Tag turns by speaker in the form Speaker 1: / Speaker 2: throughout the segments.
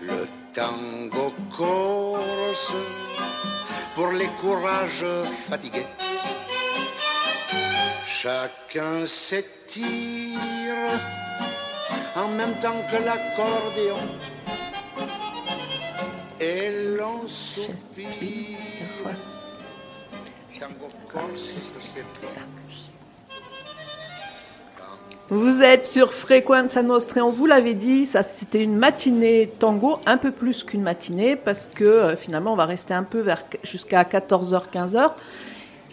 Speaker 1: Le tango corse pour les courages fatigués. Chacun s'étire en même temps que l'accordéon. Et l'on soupire. Tango corse, c'est
Speaker 2: Vous êtes sur Frequenza Nostra, on vous l'avait dit, c'était une matinée tango, un peu plus qu'une matinée, parce que euh, finalement on va rester un peu jusqu'à 14h, 15h.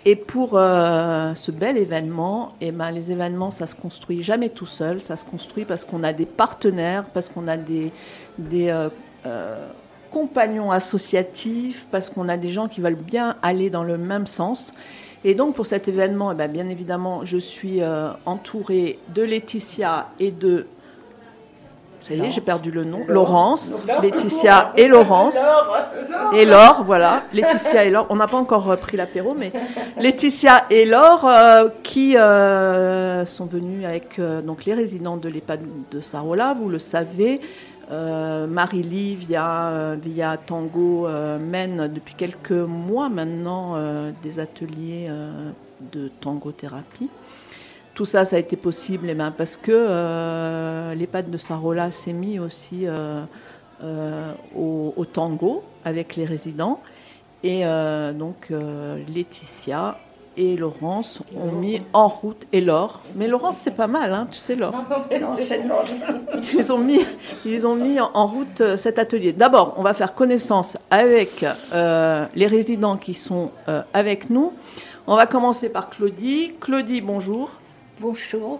Speaker 2: Et pour euh, ce bel événement, eh ben, les événements, ça se construit jamais tout seul, ça se construit parce qu'on a des partenaires, parce qu'on a des, euh, compagnons associatifs, parce qu'on a des gens qui veulent bien aller dans le même sens. Et donc pour cet événement, eh ben, bien évidemment, je suis euh, entourée de Laetitia et de... Ça y est, j'ai perdu le nom. Laurence, Laetitia et Laurence. Et Laure, voilà. Laetitia et Laure. On n'a pas encore euh, pris l'apéro, mais Laetitia et Laure euh, qui euh, sont venus avec donc les résidents de l'EHPAD de Sarola, vous le savez. Euh, Marie-Lie via, euh, via Tango euh, mène depuis quelques mois maintenant des ateliers de tangothérapie. Tout ça, ça a été possible eh ben, parce que l'EHPAD de Sarola s'est mis aussi au, tango avec les résidents. Et donc Laetitia et Laurence ont mis en route, et Laure. Mais Laurence, c'est pas mal, hein, tu sais, Laure.
Speaker 3: Non, c'est.
Speaker 2: Ils ont mis, ils ont mis en route euh, cet atelier. D'abord, on va faire connaissance avec euh, les résidents qui sont euh, avec nous. On va commencer par Claudie. Claudie, bonjour.
Speaker 3: Bonjour,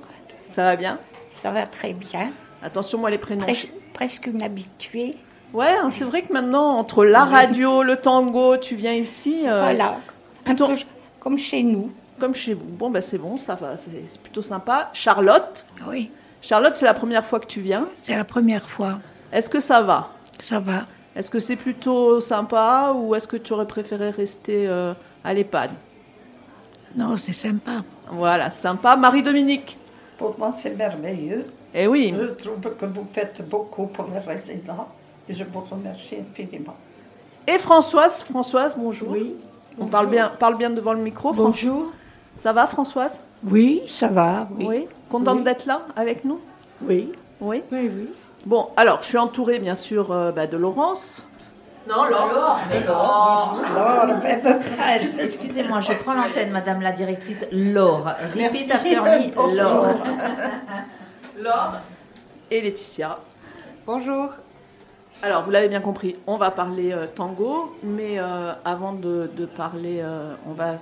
Speaker 2: Ça va bien?
Speaker 3: Ça va très bien.
Speaker 2: Attention, moi, les prénoms.
Speaker 3: Pres- presque une habituée.
Speaker 2: Ouais, hein, c'est vrai que maintenant, entre la radio, le tango, tu viens ici. euh,
Speaker 3: voilà. Un
Speaker 2: plutôt-
Speaker 3: peu comme chez nous.
Speaker 2: Comme chez vous. Bon, bah, c'est bon, ça va, c'est c'est plutôt sympa. Charlotte?
Speaker 4: Oui,
Speaker 2: Charlotte, c'est la première fois que tu viens?
Speaker 4: c'est la première fois.
Speaker 2: Est-ce que ça va?
Speaker 4: Ça va.
Speaker 2: Est-ce que c'est plutôt sympa ou est-ce que tu aurais préféré rester euh, à l'EHPAD?
Speaker 4: Non, c'est sympa.
Speaker 2: Voilà, sympa. Marie-Dominique?
Speaker 5: Pour moi, c'est merveilleux.
Speaker 2: Eh oui,
Speaker 5: Je trouve que vous faites beaucoup pour les résidents et je vous remercie infiniment.
Speaker 2: et Françoise Françoise, bonjour.
Speaker 5: Oui.
Speaker 2: On parle bien, parle bien devant le micro.
Speaker 4: Bonjour.
Speaker 2: Ça va, Françoise?
Speaker 4: Oui, ça va. Oui.
Speaker 2: Contente
Speaker 4: Oui.
Speaker 2: d'être là avec nous?
Speaker 4: Oui.
Speaker 2: Oui.
Speaker 4: Oui, oui.
Speaker 2: Bon, alors, je suis entourée, bien sûr, euh, bah, de Laurence. Non, Laure.
Speaker 6: mais Laure.
Speaker 5: Pas.
Speaker 6: Excusez-moi, je prends l'antenne, Madame la directrice. Laure.
Speaker 5: Merci.
Speaker 6: Repeat after me,
Speaker 5: Bonjour.
Speaker 6: Laure.
Speaker 2: Laure. Et Laetitia.
Speaker 7: Bonjour.
Speaker 2: Alors, vous l'avez bien compris, on va parler euh, tango, mais euh, avant de, parler, euh, on va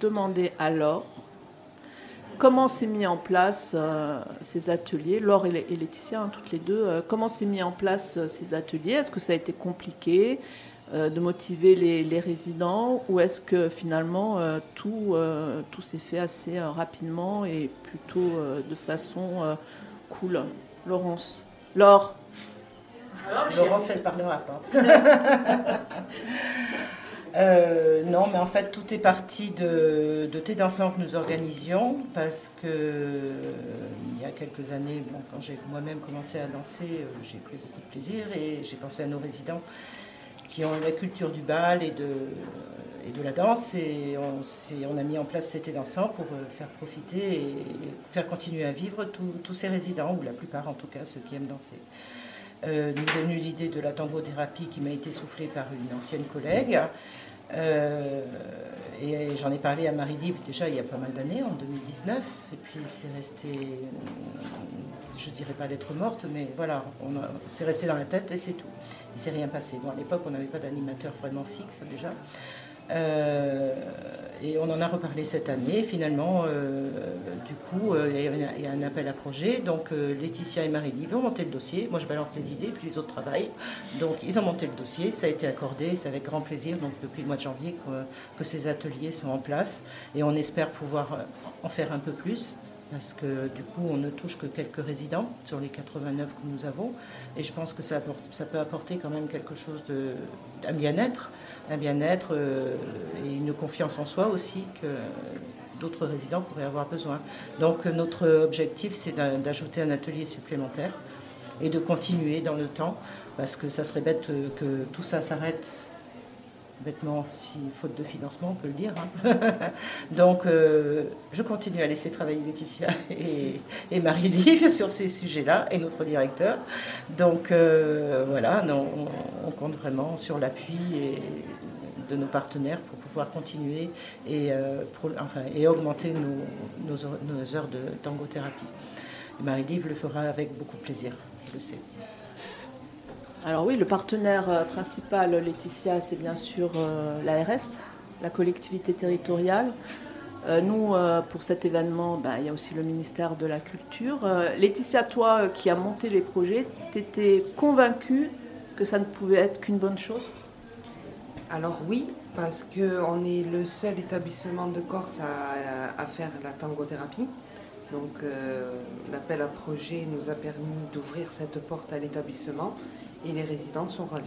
Speaker 2: demander à Laure comment s'est mis en place ces ateliers. Laure et, Laetitia, hein, toutes les deux, comment s'est mis en place ces ateliers? Est-ce que ça a été compliqué de motiver les, les résidents ou est-ce que finalement tout, tout s'est fait assez rapidement et plutôt de façon cool? Laurence. Laure
Speaker 8: Laurence, elle parlera pas. Euh, non, mais en fait, tout est parti de, de thé dansant que nous organisions parce que euh, il y a quelques années, bon, quand j'ai moi-même commencé à danser, euh, j'ai pris beaucoup de plaisir et j'ai pensé à nos résidents qui ont la culture du bal et de, et de la danse et on, a mis en place cet thé dansant pour euh, faire profiter et faire continuer à vivre tous ces résidents, ou la plupart en tout cas, ceux qui aiment danser. Euh, nous est venue l'idée de la tangothérapie qui m'a été soufflée par une ancienne collègue. Euh, et j'en ai parlé à Marie-Live déjà il y a pas mal d'années, en 2019. Et puis c'est resté, je dirais pas lettre morte, mais voilà, c'est resté dans la tête et c'est tout. Il s'est rien passé. Bon, à l'époque, on n'avait pas d'animateur vraiment fixe déjà. Euh, et on en a reparlé cette année. Finalement, euh, du coup, euh, il y a un- appel à projet. Donc, Laetitia et Marie-Liv ont monté le dossier. Moi, je balance les idées, puis les autres travaillent. Donc, ils ont monté le dossier. Ça a été accordé. C'est avec grand plaisir. Donc, depuis le mois de janvier, que, ces ateliers sont en place. Et on espère pouvoir en faire un peu plus. Parce que du coup, on ne touche que quelques résidents sur les 89 que nous avons. Et je pense que ça, peut apporter quand même quelque chose de, un bien-être, un bien-être euh, et une confiance en soi aussi que d'autres résidents pourraient avoir besoin. Donc euh, notre objectif, c'est d'a- d'ajouter un atelier supplémentaire et de continuer dans le temps, parce que ça serait bête euh, que tout ça s'arrête bêtement, si faute de financement, on peut le dire. hein. Donc, je continue à laisser travailler Laetitia et, et Marie-Liv sur ces sujets-là, et notre directeur. Donc, voilà, on compte vraiment sur l'appui et- de nos partenaires pour pouvoir continuer et, euh, enfin, et augmenter nos, heures- de tangothérapie. Et Marie-Liv le fera avec beaucoup de plaisir, je le sais.
Speaker 2: Alors oui, le partenaire euh, principal, Laetitia, c'est bien sûr euh, l'ARS, la collectivité territoriale. Nous, pour cet événement, ben, il y a aussi le ministère de la Culture. Laetitia, toi qui as monté les projets, tu étais convaincue que ça ne pouvait être qu'une bonne chose?
Speaker 7: Alors oui, parce qu'on est le seul établissement de Corse à, à faire la tangothérapie. Donc euh, l'appel à projet nous a permis d'ouvrir cette porte à l'établissement et les résidents sont ravis.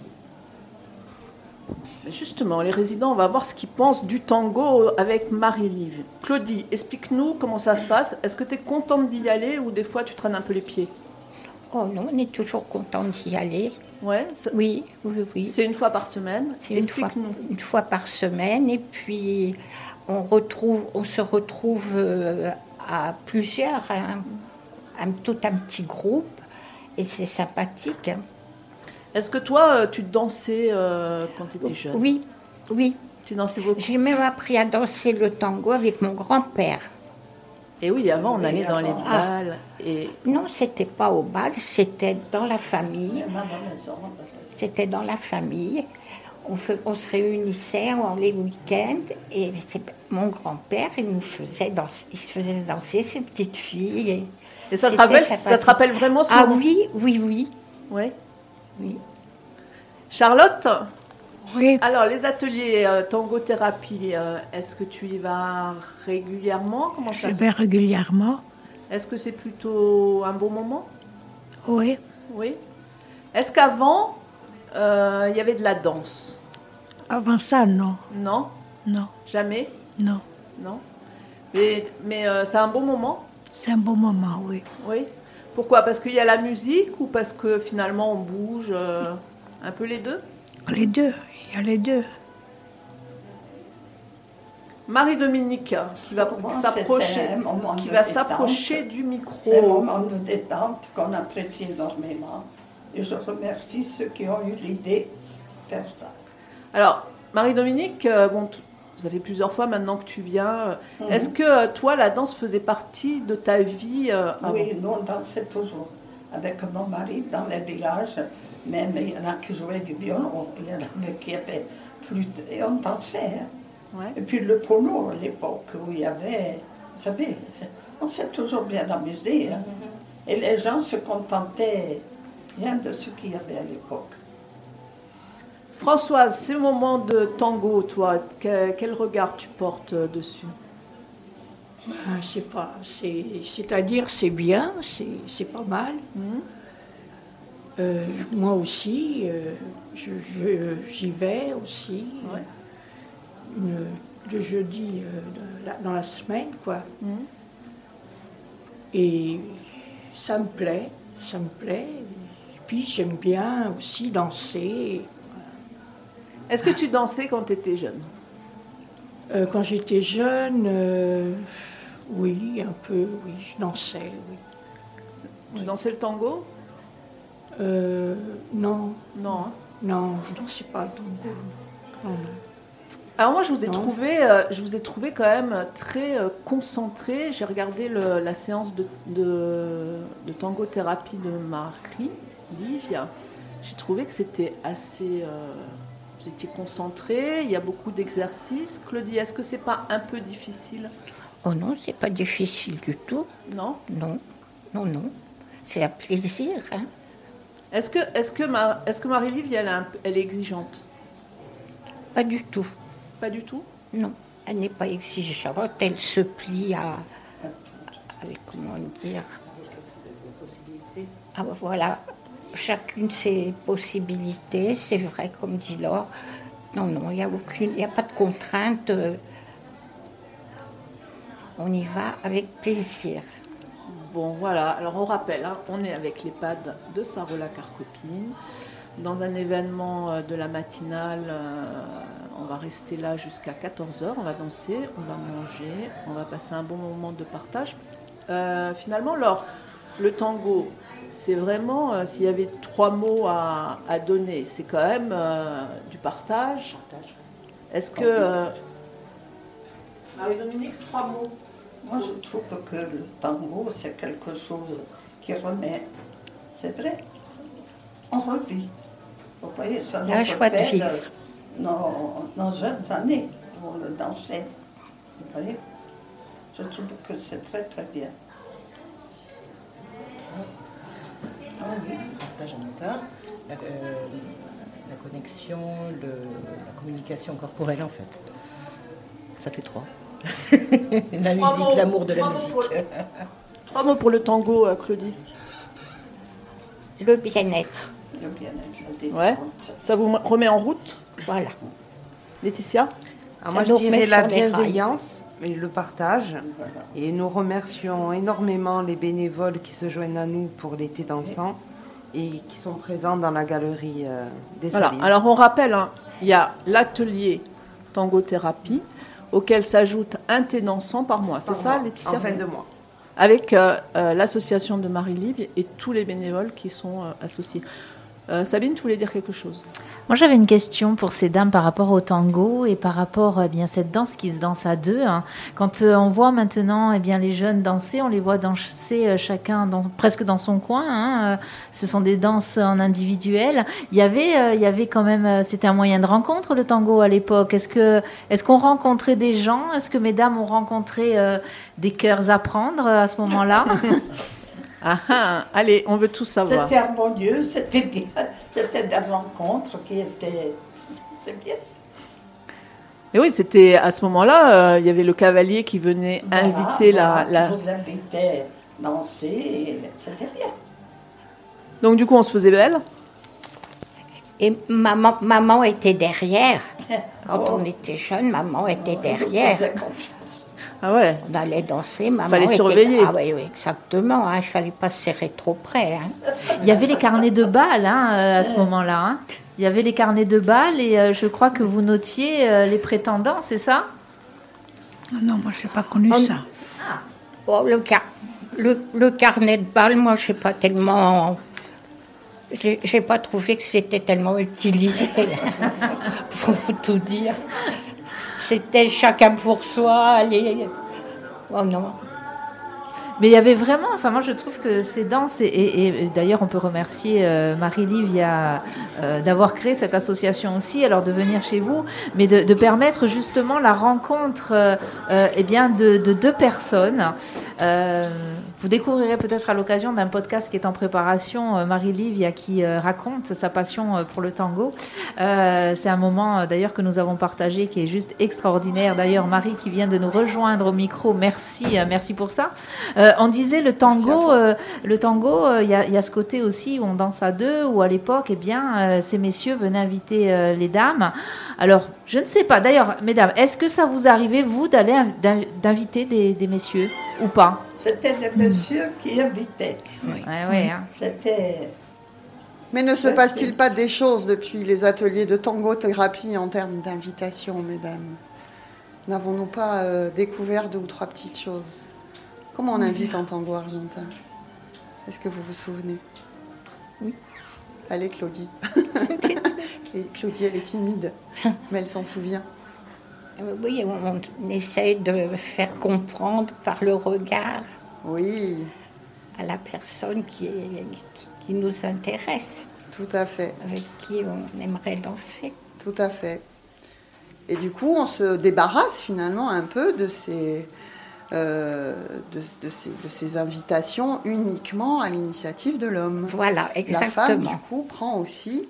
Speaker 2: Mais Justement, les résidents, on va voir ce qu'ils pensent du tango avec Marie-Liv. Claudie, explique-nous comment ça se passe. Est-ce que tu es contente d'y aller ou des fois tu traînes un peu les pieds?
Speaker 3: Oh non, on est toujours content d'y aller.
Speaker 2: Ouais, ça-
Speaker 3: Oui, oui, oui.
Speaker 2: c'est une fois par semaine.
Speaker 3: C'est une fois, une fois par semaine et puis on, retrouve, on se retrouve euh, à plusieurs, hein, un, tout un petit groupe et c'est sympathique. hein.
Speaker 2: Est-ce que toi, euh, tu dansais euh, quand tu étais jeune?
Speaker 3: Oui, oui.
Speaker 2: Tu dansais beaucoup?
Speaker 3: J'ai même appris à danser le tango avec mon grand-père.
Speaker 2: Et oui, avant, on allait dans les balles. Et
Speaker 3: Non, c'était pas au bal, c'était dans la famille. C'était dans la famille. On, fait- on se réunissait en les week-ends et mon grand-père, il nous faisait danser, il faisait danser ses petites filles. et-
Speaker 2: Et ça te, rappelle, ça te rappelle vraiment ce
Speaker 3: Ah
Speaker 2: moment
Speaker 3: oui, oui, oui.
Speaker 2: Ouais.
Speaker 3: oui.
Speaker 2: Charlotte,
Speaker 4: Oui,
Speaker 2: alors les ateliers euh, tango-thérapie, euh, est-ce que tu y vas régulièrement? Comment
Speaker 4: je
Speaker 2: ça se
Speaker 4: vais régulièrement.
Speaker 2: Est-ce que c'est plutôt un bon moment?
Speaker 4: Oui,
Speaker 2: Oui. Est-ce qu'avant, euh, il y avait de la danse?
Speaker 4: Avant ça, non,
Speaker 2: Non?
Speaker 4: Non,
Speaker 2: Jamais?
Speaker 4: Non.
Speaker 2: Non? Mais, mais c'est un bon moment?
Speaker 4: C'est un bon moment, oui.
Speaker 2: Oui. Pourquoi? Parce qu'il y a la musique ou parce que finalement on bouge un peu les deux?
Speaker 4: Les deux, il y a les deux.
Speaker 2: Marie-Dominique qui va s'approcher, qui va s'approcher du
Speaker 5: C'est un
Speaker 2: micro.
Speaker 5: moment de détente qu'on apprécie énormément. Et je remercie ceux qui ont eu l'idée de faire ça.
Speaker 2: Alors, Marie-Dominique, euh, bon, ça fait plusieurs fois maintenant que tu viens.
Speaker 5: Mhm.
Speaker 2: Est-ce que euh, toi, la danse faisait partie de ta vie euh, avant
Speaker 5: Oui, nous on dansait toujours avec mon mari dans les villages. Même il y en a qui jouaient du violon, il y en avait qui avaient flûte. Et on dansait. hein.
Speaker 2: Ouais.
Speaker 5: Et puis le polo, à l'époque où il y avait, vous savez, on s'est toujours bien amusé. hein. Et les gens se contentaient bien de ce qu'il y avait à l'époque.
Speaker 2: Françoise, ces moments de tango, toi, que- quel regard tu portes euh, dessus?
Speaker 4: Ah, c'est pas, c'est, c'est-à-dire c'est bien, c'est, c'est pas mal.
Speaker 2: Mhm.
Speaker 4: Euh, moi aussi, euh, je, je- j'y vais aussi.
Speaker 2: Ouais.
Speaker 4: Une- le jeudi euh, de la- dans la semaine, quoi.
Speaker 2: Mhm.
Speaker 4: Et ça me plaît, ça me plaît. Et puis j'aime bien aussi danser.
Speaker 2: Est-ce que tu dansais quand tu étais jeune?
Speaker 4: Euh, quand j'étais jeune, euh, oui, un peu, oui, je dansais, oui.
Speaker 2: Tu dansais le tango?
Speaker 4: Euh, non,
Speaker 2: Non. hein.
Speaker 4: non, je dansais pas le tango. Non, non.
Speaker 2: Alors moi, je vous ai
Speaker 4: Non.
Speaker 2: trouvé, euh, je vous ai trouvé quand même très euh, concentré. J'ai regardé le- la séance de, de, de Marie, Livia. J'ai trouvé que c'était assez... euh, vous étiez concentré, il y a beaucoup d'exercices. Claudie, est-ce que c'est pas un peu difficile?
Speaker 3: Oh non, c'est pas difficile du tout.
Speaker 2: Non?
Speaker 3: Non, non, non. C'est un plaisir. hein.
Speaker 2: Est-ce que, est que, Ma- est que Marie-Livia, elle, est elle exigeante?
Speaker 3: Pas du tout.
Speaker 2: Pas du tout?
Speaker 3: Non, elle n'est pas exigeante. Elle se plie à, avec comment dire? Ah, voilà, chacune ses possibilités. C'est vrai, comme dit Laure. Non, non, il n'y a aucune, il n'y a pas de contrainte. On y va avec plaisir.
Speaker 2: Bon, voilà. Alors, on rappelle, hein, on est avec l'EHPAD de Sarola Carcopine, dans un événement euh, de la matinale. euh, on va rester là jusqu'à 14h. On va danser, on va manger, on va passer un bon moment de partage. Euh, finalement, Laure, le tango, c'est vraiment, euh, s'il y avait trois mots à, à donner, c'est quand même euh, du partage. Est-ce que. Marie-Dominique, trois mots
Speaker 5: Moi, je trouve que le tango, c'est quelque chose qui remet. C'est vrai. On revit. Vous voyez, ça nous rappelle
Speaker 3: vivre.
Speaker 5: Nos, nos jeunes années où on le dansait. Vous voyez Je trouve que c'est très, très bien.
Speaker 8: Ah oui, le partage en état, la, euh, la connexion, le- la communication corporelle en fait. Ça fait trois. la
Speaker 2: Trois
Speaker 8: musique, l'amour de la musique.
Speaker 2: le- Trois mots pour le tango, euh, Claudie.
Speaker 3: Le bien-être.
Speaker 5: Le bien-être,
Speaker 2: Ouais. Ça vous remet en route,
Speaker 3: Voilà.
Speaker 2: Laetitia?
Speaker 7: Alors moi, je dirais la bienveillance et le partage.
Speaker 5: Voilà.
Speaker 7: Et nous remercions énormément les bénévoles qui se joignent à nous pour l'été dansant et qui sont présents dans la galerie euh, des
Speaker 2: Voilà. Alors on rappelle, hein, il y a l'atelier tango-thérapie auquel s'ajoute un thé dansant par mois. C'est ça,
Speaker 7: mois,
Speaker 2: Laetitia
Speaker 7: En fin de mois.
Speaker 2: Avec euh, euh, l'association de Marie-Livre et tous les bénévoles qui sont euh, associés. Sabine, tu voulais dire quelque chose?
Speaker 6: Moi, j'avais une question pour ces dames par rapport au tango et par rapport à bien cette danse qui se danse à deux. hein. Quand euh, on voit maintenant eh bien les jeunes danser, on les voit danser euh, chacun presque dans son coin. hein, euh, Ce sont des danses en individuel. Il y avait, il y avait quand même, c'était un moyen de rencontre le tango à l'époque. Est-ce que, est-ce qu'on rencontrait des gens? Est-ce que mesdames ont rencontré des cœurs à prendre à ce moment-là?
Speaker 2: ah, ah, Allez, on veut tout savoir.
Speaker 5: C'était harmonieux, c'était bien. C'était des rencontres qui étaient. C'est bien.
Speaker 2: Et oui, c'était à ce moment-là, euh, il y avait le cavalier qui venait
Speaker 5: Voilà,
Speaker 2: inviter
Speaker 5: voilà,
Speaker 2: la, la-
Speaker 5: qui vous invitait danser, et c'était bien.
Speaker 2: Donc du coup, on se faisait belle?
Speaker 3: Et maman, maman était derrière. Quand
Speaker 5: Oh.
Speaker 3: on était jeune, maman était
Speaker 5: On
Speaker 3: derrière.
Speaker 2: Ah ouais.
Speaker 3: On allait danser, maman
Speaker 2: Fallait
Speaker 3: était...
Speaker 2: surveiller.
Speaker 3: Ah oui, oui, exactement. Hein, il fallait pas se serrer trop près. Hein.
Speaker 6: Il y avait les carnets de balles hein, euh, à ce moment-là. hein. Il y avait les carnets de balles et euh, je crois que vous notiez euh, les prétendants, c'est ça?
Speaker 4: Ah non, moi, je n'ai pas connu
Speaker 3: On-
Speaker 4: ça.
Speaker 3: Bon, le, car- le, le carnet de balles, moi, je n'ai pas tellement... J'ai pas trouvé que c'était tellement utilisé, pour vous tout dire. C'était chacun pour soi. Oh.
Speaker 6: Mais il y avait vraiment, enfin moi je trouve que ces danses, et, et- d'ailleurs on peut remercier euh, Marie-Liv euh, d'avoir créé cette association aussi, alors de venir chez vous, mais de, permettre justement la rencontre euh, euh, eh bien de deux personnes. Vous découvrirez peut-être à l'occasion d'un podcast qui est en préparation, euh, Marie-Liv qui euh, raconte sa passion euh, pour le tango. C'est un moment d'ailleurs que nous avons partagé qui est juste extraordinaire. D'ailleurs Marie qui vient de nous rejoindre au micro, merci, merci pour ça. On disait le tango, le tango, il y, a- il y a ce côté aussi où on danse à deux, où à l'époque, eh bien, ces messieurs venaient inviter les dames. Alors, je ne sais pas. D'ailleurs, mesdames, est-ce que ça vous arrivait vous d'aller inv- d'in- d'inviter des, des messieurs ou pas?
Speaker 5: C'était les messieurs qui invitaient.
Speaker 6: Ouais, ouais, hein.
Speaker 5: C'était.
Speaker 9: Mais ne se passe-t-il pas des choses depuis les ateliers de tango-thérapie en termes d'invitation, mesdames? N'avons-nous pas euh, découvert deux ou trois petites choses? Comment on invite en tango argentin? Est-ce que vous vous souvenez?
Speaker 3: Oui.
Speaker 9: Allez, Claudie. Claudie, elle est timide, mais elle s'en souvient.
Speaker 3: Euh, Oui, on, on essaie de faire comprendre par le regard
Speaker 9: Oui,
Speaker 3: à la personne qui, est, qui, qui nous intéresse,
Speaker 9: tout à fait.
Speaker 3: avec qui on aimerait danser.
Speaker 9: Tout à fait. Et du coup, on se débarrasse finalement un peu de ces, euh, de, de ces, de ces invitations uniquement à l'initiative de l'homme.
Speaker 3: Voilà,
Speaker 9: La femme,
Speaker 3: exactement.
Speaker 9: du coup, prend aussi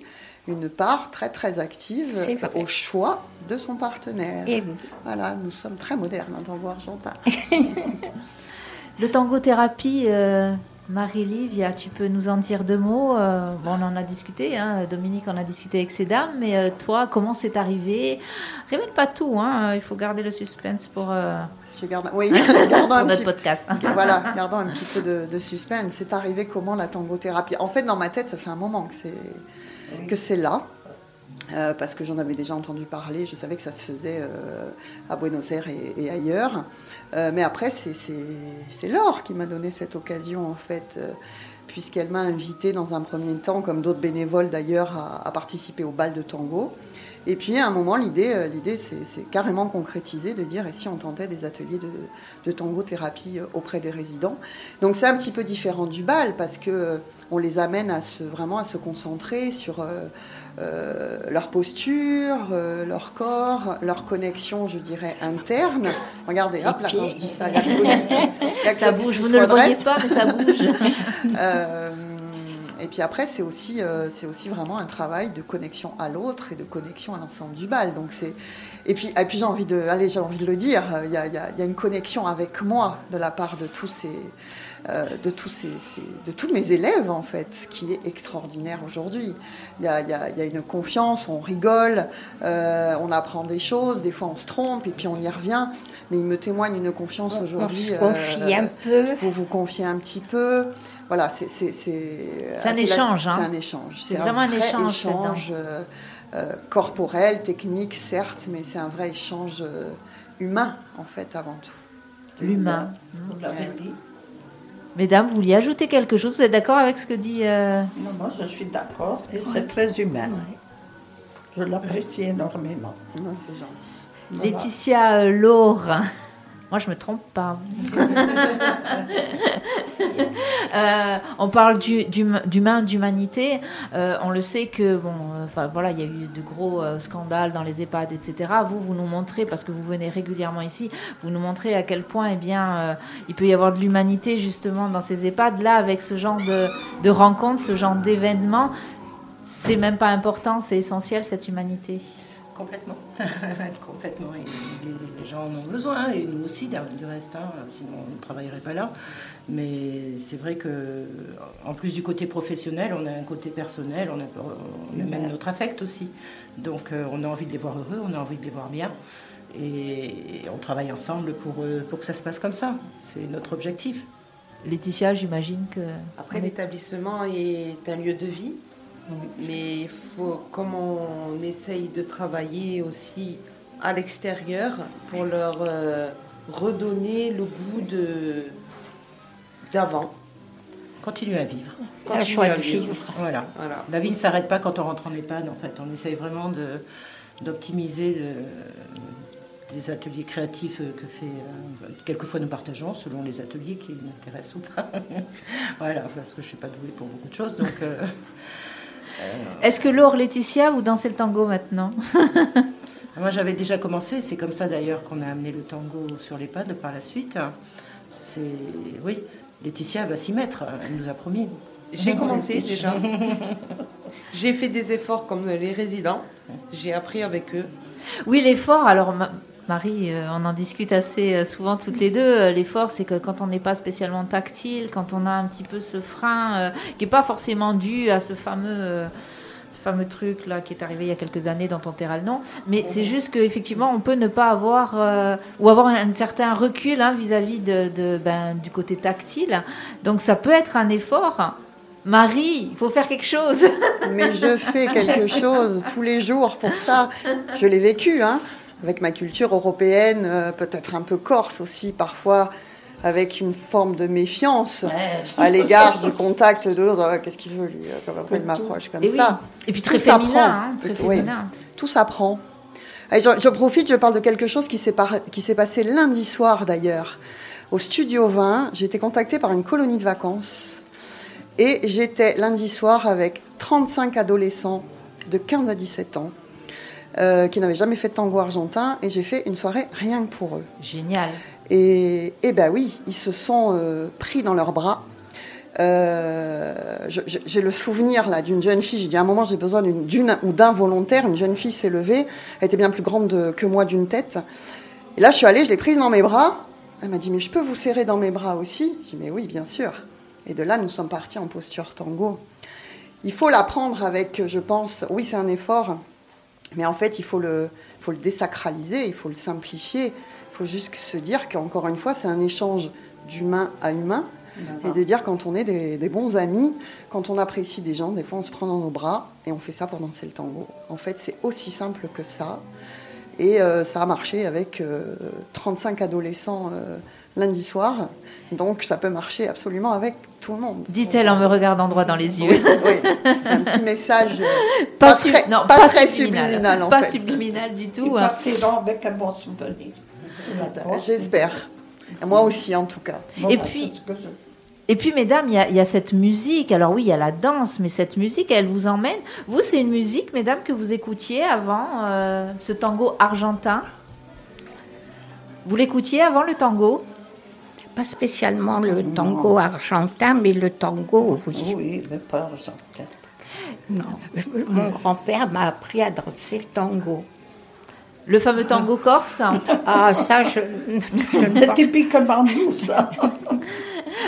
Speaker 9: une part très très active au choix de son partenaire.
Speaker 3: Et oui.
Speaker 9: Voilà, nous sommes très modernes en tango argentin.
Speaker 6: Le tango thérapie, euh, Marie-Livia, tu peux nous en dire deux mots Euh, bon, On en a discuté, hein, Dominique en a discuté avec ses dames, mais euh, toi, comment c'est arrivé? Révèle pas tout, hein, il faut garder le suspense pour, euh,
Speaker 9: Je garde, oui, un
Speaker 6: notre
Speaker 9: petit,
Speaker 6: podcast.
Speaker 9: voilà, gardons un petit peu de, de suspense. C'est arrivé comment la tangothérapie? En fait, dans ma tête, ça fait un moment que c'est que c'est là. Euh, parce que j'en avais déjà entendu parler, je savais que ça se faisait euh, à Buenos Aires et, et ailleurs. Euh, mais après, c'est- Laure qui m'a donné cette occasion, en fait, puisqu'elle m'a invité dans un premier temps, comme d'autres bénévoles d'ailleurs, à, à participer au bal de tango. Et puis à un moment, l'idée, euh, l'idée c'est carrément concrétisé de dire et si on tentait des ateliers de, de tango-thérapie euh, auprès des résidents? Donc c'est un petit peu différent du bal parce que euh, on les amène à se, vraiment à se concentrer sur euh, euh, leur posture, euh, leur corps, leur connexion, je dirais, interne. Regardez, hop là, quand je dis ça, il y a Claudie qui- il y a
Speaker 6: Ça
Speaker 9: Claudie
Speaker 6: bouge, vous ne le voyez pas, mais ça bouge.
Speaker 9: Euh, et puis après, c'est aussi, euh, aussi vraiment un travail de connexion à l'autre et de connexion à l'ensemble du bal. Donc et puis, et puis j'ai envie de, allez, j'ai envie de le dire, il y a, il y a- y a une connexion avec moi de la part de tous ces, euh, de tous ces, ces- de tous mes élèves en fait, ce qui est extraordinaire aujourd'hui. Il y a, il y a- il y a une confiance, on rigole, euh, on apprend des choses, des fois on se trompe et puis on y revient. Mais il me témoigne une confiance
Speaker 3: On- on
Speaker 9: aujourd'hui.
Speaker 3: se confie un peu.
Speaker 9: Vous vous confiez un petit peu. Voilà, c'est c'est c'est
Speaker 6: C'est un
Speaker 9: la-
Speaker 6: échange, hein.
Speaker 9: C'est un échange.
Speaker 6: C'est vraiment un
Speaker 9: vrai
Speaker 6: échange
Speaker 9: euh, euh, corporel, technique, certes, mais c'est un vrai échange euh, humain en fait avant tout.
Speaker 6: L'humain. Mesdames, vous vouliez ajouter quelque chose? Vous êtes d'accord avec ce que dit euh,
Speaker 5: Non, moi je suis d'accord et c'est très humain. Je l'apprécie énormément.
Speaker 9: Non, c'est gentil.
Speaker 5: Voilà.
Speaker 6: Laetitia euh, Laure Moi, je me trompe pas. Euh, on parle du- d'hum- d'humain, d'humanité. Euh, on le sait que bon, euh, voilà, il y a eu de gros scandales dans les EHPAD, etc. Vous, vous nous montrez parce que vous venez régulièrement ici, vous nous montrez à quel point, eh bien, il peut y avoir de l'humanité justement dans ces EHPAD. Là, avec ce genre de, de rencontres, ce genre d'événements, c'est même pas important, c'est essentiel cette humanité.
Speaker 8: Complètement. Complètement. Et les, les gens en ont besoin, et nous aussi, du reste, hein, sinon on ne travaillerait pas là. Mais c'est vrai que, en plus du côté professionnel, on a un côté personnel, on, a, on amène notre affect aussi. Donc euh, on a envie de les voir heureux, on a envie de les voir bien. Et on travaille ensemble pour, euh, pour que ça se passe comme ça. C'est notre objectif.
Speaker 6: Laetitia, j'imagine que.
Speaker 7: Après, l'établissement est un lieu de vie, mais il faut, comme on essaye de travailler aussi à l'extérieur pour leur euh, redonner le goût de d'avant.
Speaker 8: Continuer à vivre.
Speaker 3: La
Speaker 7: à
Speaker 3: de vivre.
Speaker 8: Voilà.
Speaker 7: Voilà.
Speaker 8: La vie ne s'arrête pas quand on rentre en EHPAD, en fait. On essaye vraiment de- d'optimiser de- des ateliers créatifs que fait. euh, quelquefois, nous partageons selon les ateliers qui m'intéressent ou pas. voilà, parce que je ne suis pas douée pour beaucoup de choses. Donc, euh,
Speaker 6: Est-ce que Laure, Laetitia, vous dansez le tango maintenant
Speaker 8: moi, j'avais déjà commencé. C'est comme ça d'ailleurs qu'on a amené le tango sur l'EHPAD par la suite. C'est. Oui, Laetitia va s'y mettre. Elle nous a promis.
Speaker 7: J'ai commencé déjà. J'ai fait des efforts comme les résidents. J'ai appris avec eux.
Speaker 6: Oui, l'effort, alors Marie, euh, on en discute assez euh, souvent toutes les deux. Euh, L'effort, c'est que quand on n'est pas spécialement tactile, quand on a un petit peu ce frein euh, qui n'est pas forcément dû à ce fameux, euh, ce fameux truc là qui est arrivé il y a quelques années dont on taira le nom, mais c'est juste qu'effectivement, on peut ne pas avoir euh, ou avoir un, un certain recul hein, vis-à-vis de, de, ben, du côté tactile. Donc ça peut être un effort. Marie, il faut faire quelque chose.
Speaker 9: Mais je fais quelque chose tous les jours pour ça. Je l'ai vécu, hein, avec ma culture européenne, euh, peut-être un peu corse aussi parfois, avec une forme de méfiance à l'égard du contact de l'autre. Ah, Qu'est-ce qu'il veut lui euh, il m'approche comme
Speaker 6: Et oui.
Speaker 9: ça
Speaker 6: Et puis très
Speaker 9: Tout
Speaker 6: féminin, hein, très
Speaker 9: Tout- oui.
Speaker 6: féminin.
Speaker 9: Tout s'apprend. Je, je profite, je parle de quelque chose qui s'est par- qui s'est passé lundi soir d'ailleurs. Au Studio 20, j'ai été contactée par une colonie de vacances. Et j'étais lundi soir avec 35 adolescents de 15 à 17 ans euh, qui n'avaient jamais fait de tango argentin. Et j'ai fait une soirée rien que pour eux.
Speaker 6: Génial.
Speaker 9: Et, et ben oui, ils se sont euh, pris dans leurs bras. Euh, j'ai le souvenir là d'une jeune fille. J'ai dit à un moment j'ai besoin d'une d'une ou d'un volontaire. Une jeune fille s'est levée. Elle était bien plus grande de- que moi d'une tête. Et là je suis allée, je l'ai prise dans mes bras. Elle m'a dit mais je peux vous serrer dans mes bras aussi? J'ai dit mais oui bien sûr. Et de là nous sommes partis en posture tango. Il faut l'apprendre avec, je pense, oui c'est un effort, mais en fait il faut le, faut le désacraliser, il faut le simplifier, il faut juste se dire qu'encore une fois, c'est un échange d'humain à humain. Et de dire quand on est des, des bons amis, quand on apprécie des gens, des fois on se prend dans nos bras et on fait ça pour danser le tango. En fait, c'est aussi simple que ça. Et euh, ça a marché avec euh, 35 adolescents euh, lundi soir. Donc ça peut marcher absolument avec tout le monde.
Speaker 6: Dit-elle en me regardant droit dans les yeux.
Speaker 9: Oui, oui. Un petit message euh,
Speaker 6: Pas,
Speaker 9: pas,
Speaker 6: su-
Speaker 9: très,
Speaker 6: non,
Speaker 9: pas
Speaker 6: pas
Speaker 9: très
Speaker 6: subliminal.
Speaker 9: subliminal, en
Speaker 6: pas
Speaker 9: fait.
Speaker 6: subliminal du tout. Hein.
Speaker 5: avec un bon souvenir.
Speaker 9: J'espère. Moi aussi, en tout cas.
Speaker 5: Bon,
Speaker 6: Et
Speaker 5: bah,
Speaker 6: puis-
Speaker 5: je-
Speaker 6: Et puis, mesdames, il y, a- il y a cette musique. Alors oui, il y a la danse, mais cette musique, elle vous emmène. Vous, c'est une musique, mesdames, que vous écoutiez avant euh, ce tango argentin? Vous l'écoutiez avant le tango?
Speaker 3: Pas spécialement le tango argentin, mais le tango, oui.
Speaker 5: Oui, mais pas argentin.
Speaker 3: Non. Mon grand-père m'a appris à danser le tango.
Speaker 6: Le fameux tango corse
Speaker 3: Ah, ça, je, je ne
Speaker 5: C'est typiquement nous, ça.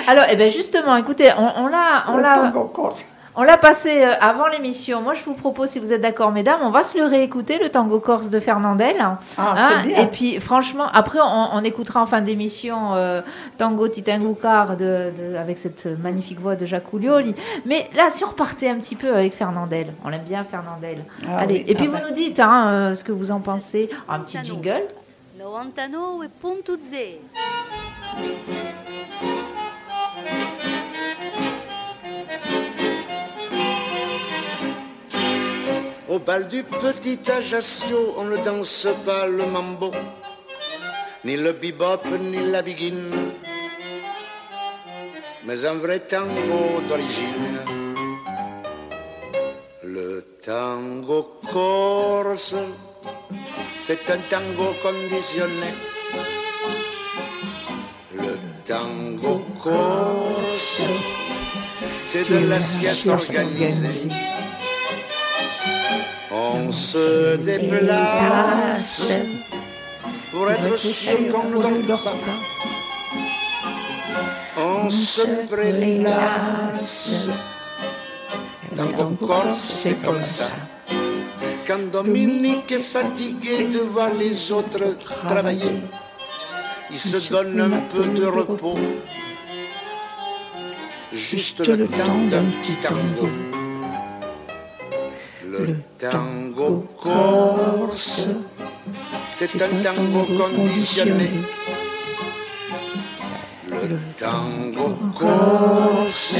Speaker 6: Alors, eh ben justement, écoutez, on, on l'a,
Speaker 5: Le
Speaker 6: l'a,
Speaker 5: tango corse.
Speaker 6: On l'a passé euh, avant l'émission. Moi, je vous propose, si vous êtes d'accord, mesdames, on va se le réécouter, le tango corse de Fernandel.
Speaker 5: Ah,
Speaker 6: Hein,
Speaker 5: c'est bien.
Speaker 6: et puis, franchement, après, on, on écoutera en fin d'émission euh, Tango Titangucar de, de- avec cette magnifique voix de Jacques Oulioli. Mais là, si on repartait un petit peu avec Fernandel, on l'aime bien Fernandel.
Speaker 5: Ah
Speaker 6: Allez,
Speaker 5: oui,
Speaker 6: et puis
Speaker 5: ah
Speaker 6: vous
Speaker 5: ben.
Speaker 6: nous dites hein, euh, ce que vous en pensez. Un petit jingle.
Speaker 1: Au bal du petit Ajaccio, on ne danse pas le mambo, ni le bebop, ni la biguine, mais un vrai tango d'origine. Le tango corse, c'est un tango conditionné. Le tango corse, c'est de la sieste organisée. On se déplace pour être sûr qu'on ne dort pas. On se prélasse. Tango Corse, c'est comme ça. Quand Dominique est fatigué de voir les autres travailler, il se donne un peu de repos. Juste le temps d'un petit tango. Le tango c'est un tango conditionné. Le tango corse,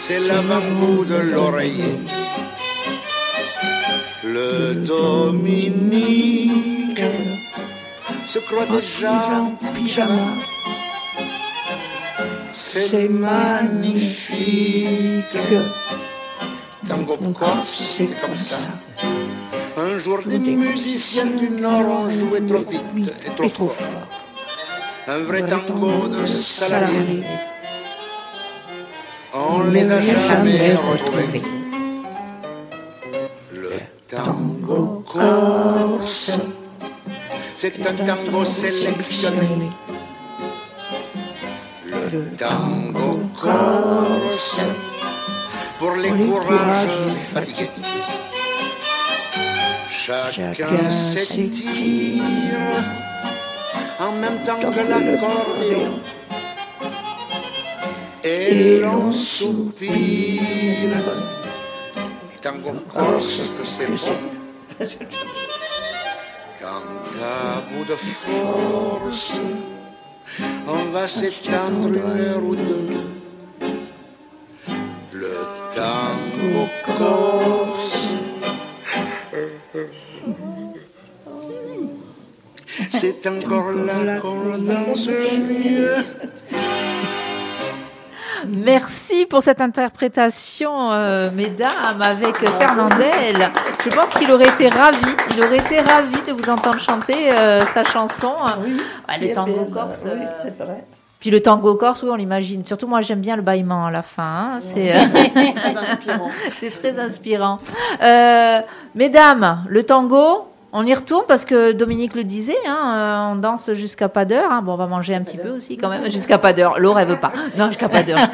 Speaker 1: c'est l'avant-goût de l'oreiller. Le Dominique se croit déjà en pyjama. C'est magnifique. Tango corse, c'est comme ça? Jour, des musiciens du Nord ont joué trop vite et trop fort. Un vrai tango de salariés. On les a jamais retrouvés. Le tango corse, c'est un tango sélectionné. Le tango corse, pour les courages fatigués. Chacun s'étire en même temps que l'accordéon. Et l'on soupire. Tango corse, c'est bon. Quand à bout de force, on va s'étendre une heure ou deux.
Speaker 6: Merci pour cette interprétation, euh, mesdames, avec Fernandel. Je pense qu'il aurait été ravi, il aurait été ravi de vous entendre chanter euh, sa chanson. Ah, le tango
Speaker 5: bien,
Speaker 6: corse.
Speaker 5: Oui,
Speaker 6: euh,
Speaker 5: c'est vrai.
Speaker 6: Puis le tango corse, oui, on l'imagine. Surtout moi, j'aime bien le bâillement à la fin. hein. C'est euh,
Speaker 9: Très inspirant.
Speaker 6: c'est très inspirant. Mesdames, le tango, On y retourne parce que Dominique le disait, hein, euh, on danse jusqu'à pas d'heure. hein. Bon, on va manger un petit peu aussi quand même. Jusqu'à pas d'heure. Laure, elle veut pas. Non, jusqu'à pas d'heure.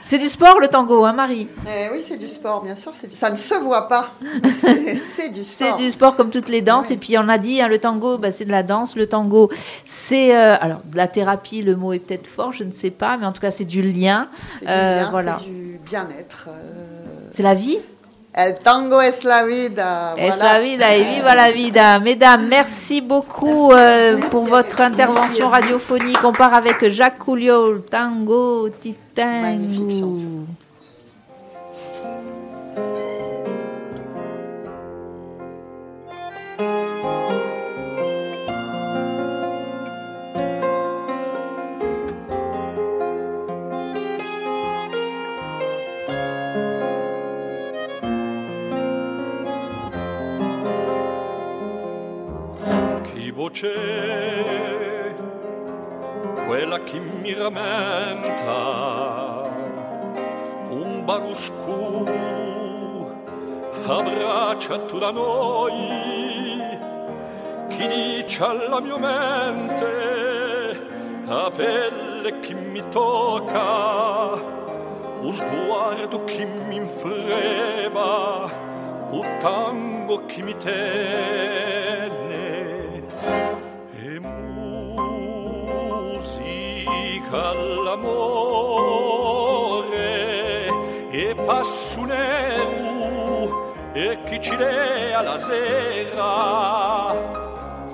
Speaker 6: C'est du sport le tango, hein, Marie?
Speaker 9: Eh oui, c'est du sport, bien sûr. c'est Du... Ça ne se voit pas. C'est c'est du
Speaker 6: C'est
Speaker 9: sport.
Speaker 6: du sport comme toutes les danses.
Speaker 9: Oui.
Speaker 6: Et puis on a dit, hein, le tango, bah, c'est de la danse. Le tango, c'est euh, alors de la thérapie. Le mot est peut-être fort, je ne sais pas, mais en tout cas, c'est du lien.
Speaker 9: C'est du
Speaker 6: Euh, voilà.
Speaker 9: c'est du bien-être. euh.
Speaker 6: C'est la vie?
Speaker 9: El tango es la vida.
Speaker 6: Es la vida et viva la vida. Mesdames, merci beaucoup euh, pour votre intervention radiophonique. On part avec Jacques Coulio, tango, titango.
Speaker 9: Magnifique chanson.
Speaker 10: Voce quella che mi rammenta un baruscu abbraccia tu da noi chi dice alla mia mente a pelle che mi tocca un sguardo che mi infreba un tango che mi tenne all'amore e passo nero e chi ci lea la sera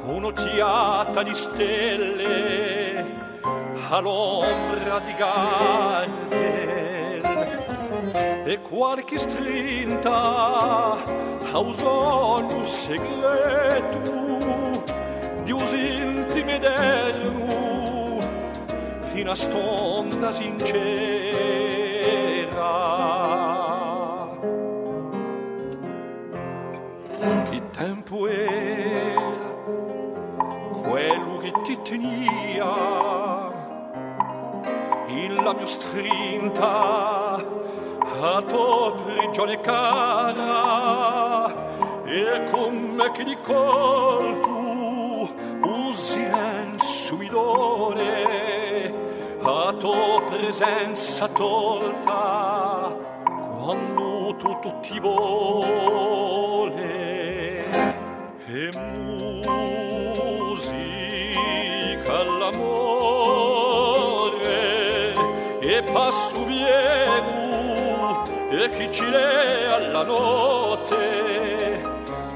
Speaker 10: un'occhiata di stelle all'ombra di Gardel. E qualche strinta a un segreto di us intime d'erno in a stonda sincera. Che tempo era quello che ti tenia in la mia strinta a tua prigione cara e come che di colpo usiren subidore a tua presenza tolta quando tutto ti vuole. E musica all'amore e passo viero e chi ci alla notte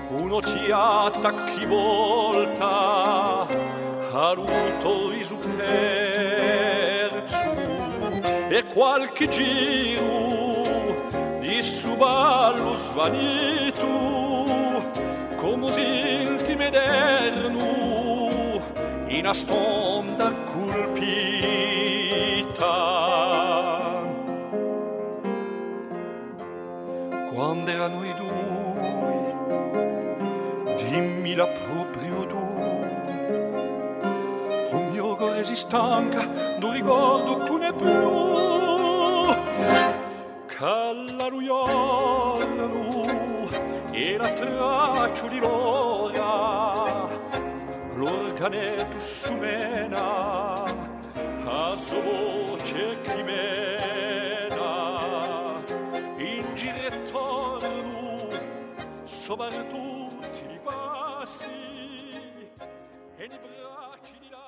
Speaker 10: un'occhiata chi volta a ruto risu perso e qualche giro di suballo svanito come us intime d'erno in a stonda colpita. Quando era noi due dimmi la proprio tu. Un mio cuore si stanca non ricordo che kallar och jag nog era traccio di roga l'organetus sumena a sua voce crimena in girettorno sopra tutti i passi e i bracci di là